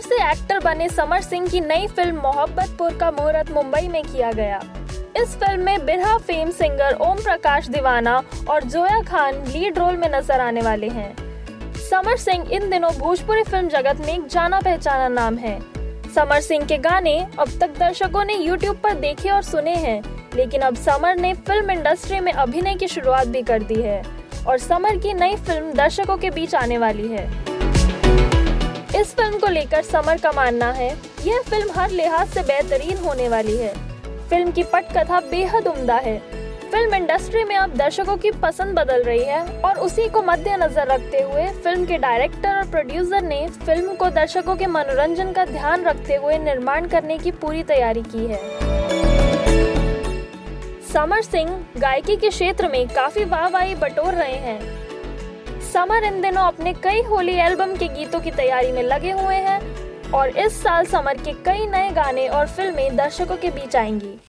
Singer से actor बने समर सिंह की नई फ़िल्म मोहब्बतपुर का मुहूर्त मुंबई में किया गया। इस फ़िल्म में बिरहा फेम सिंगर ओम प्रकाश दीवाना और जोया खान लीड रोल में नज़र आने वाले हैं। समर सिंह इन दिनों भोजपुरी फ़िल्म जगत में एक जाना पहचाना नाम है। समर सिंह के गाने अब तक दर्शकों ने YouTube पर देखे और सुने हैं, लेकिन अब समर ने फ़िल्म इंडस्ट्री में अभिनय की शुरुआत भी कर दी है और समर की नई फ़िल्म दर्शकों के बीच आने वाली है। इस फ़िल्म को लेकर समर का मानना है, यह फ़िल्म हर लिहाज से बेहतरीन होने वाली है। फ़िल्म की पटकथा बेहद उम्दा है। फ़िल्म इंडस्ट्री में अब दर्शकों की पसंद बदल रही है और उसी को मद्देनजर रखते हुए फ़िल्म के डायरेक्टर और प्रोड्यूसर ने फ़िल्म को दर्शकों के मनोरंजन का ध्यान रखते हुए निर्माण करने की पूरी तैयारी की है। समर सिंह गायकी के क्षेत्र में काफ़ी वाहवाही बटोर रहे हैं। समर इन दिनों अपने कई होली एल्बम के गीतों की तैयारी में लगे हुए हैं और इस साल समर के कई नए गाने और फ़िल्में दर्शकों के बीच आएँगी।